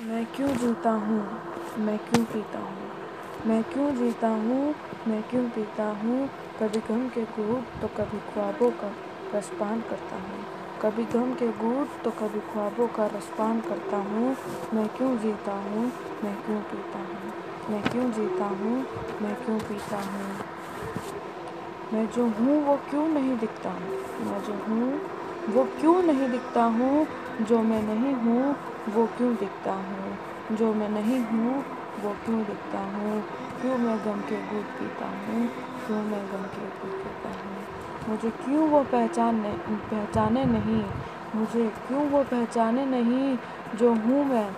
मैं क्यों जीता हूँ? मैं क्यों पीता हूँ? मैं क्यों जीता हूँ? मैं क्यों पीता हूँ? कभी गम के घूट तो कभी ख्वाबों का रसपान करता हूँ। कभी गम के घूट तो कभी ख्वाबों का रसपान करता हूँ। मैं क्यों जीता हूँ? मैं क्यों पीता हूँ? मैं क्यों जीता हूँ? मैं क्यों पीता हूँ? मैं जो हूँ वो क्यों नहीं दिखता? हूँ मैं जो हूँ वो क्यों नहीं दिखता हूँ? जो मैं नहीं हूँ, वो क्यों दिखता हूँ? जो मैं नहीं हूँ, वो क्यों दिखता हूँ? क्यों मैं गम के घूट पीता हूँ? क्यों मैं गम के घूट पीता हूँ? मुझे क्यों वो पहचाने पहचाने नहीं? मुझे क्यों वो पहचाने नहीं? जो हूँ मैं,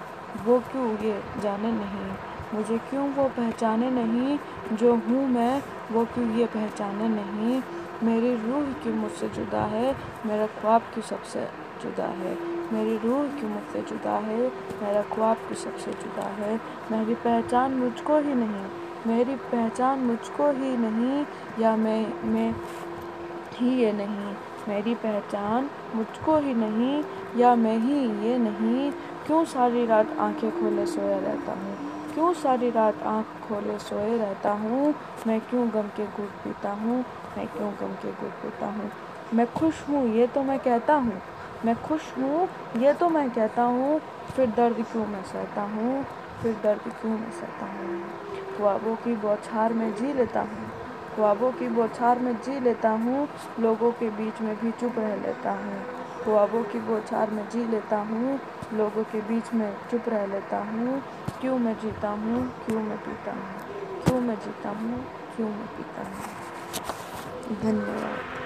वो क्यों ये जाने नहीं? मुझे क्यों वो पहचाने नहीं? जो हूँ मैं, वो क्यों ये पहचाने नहीं? मेरी रूह की मुझसे जुदा है, मेरा ख्वाब की सबसे जुदा है। मेरी रूह की मुझसे जुदा है? मेरा ख्वाब की सबसे जुदा है? मेरी पहचान मुझको ही नहीं। मेरी पहचान मुझको ही नहीं या मैं मैं ही ये नहीं। मेरी पहचान मुझको ही नहीं या मैं ही ये नहीं। क्यों सारी रात आँखें खोले सोया रहता हूँ? क्यों सारी रात आँख खोले सोए रहता हूँ? मैं क्यों गम के घुट पीता हूँ? मैं क्यों गम के घुट पीता हूँ? मैं खुश हूँ, ये तो मैं कहता हूँ। मैं खुश हूँ। ये तो मैं कहता हूँ, फिर दर्द क्यों मैं सहता हूँ? फिर दर्द क्यों मैं सहता हूँ? ख्वाबों की बौछार में जी लेता हूँ। ख्वाबों की बौछार में जी लेता हूँ, लोगों के बीच में भी चुप रह लेता हूँ। ख्वाबों की बौछार में जी लेता हूँ, लोगों के बीच में चुप रह लेता हूँ। क्यों मैं जीता हूँ? क्यों मैं पीता हूँ? क्यों मैं जीता हूँ? क्यों मैं पीता हूँ? धन्यवाद।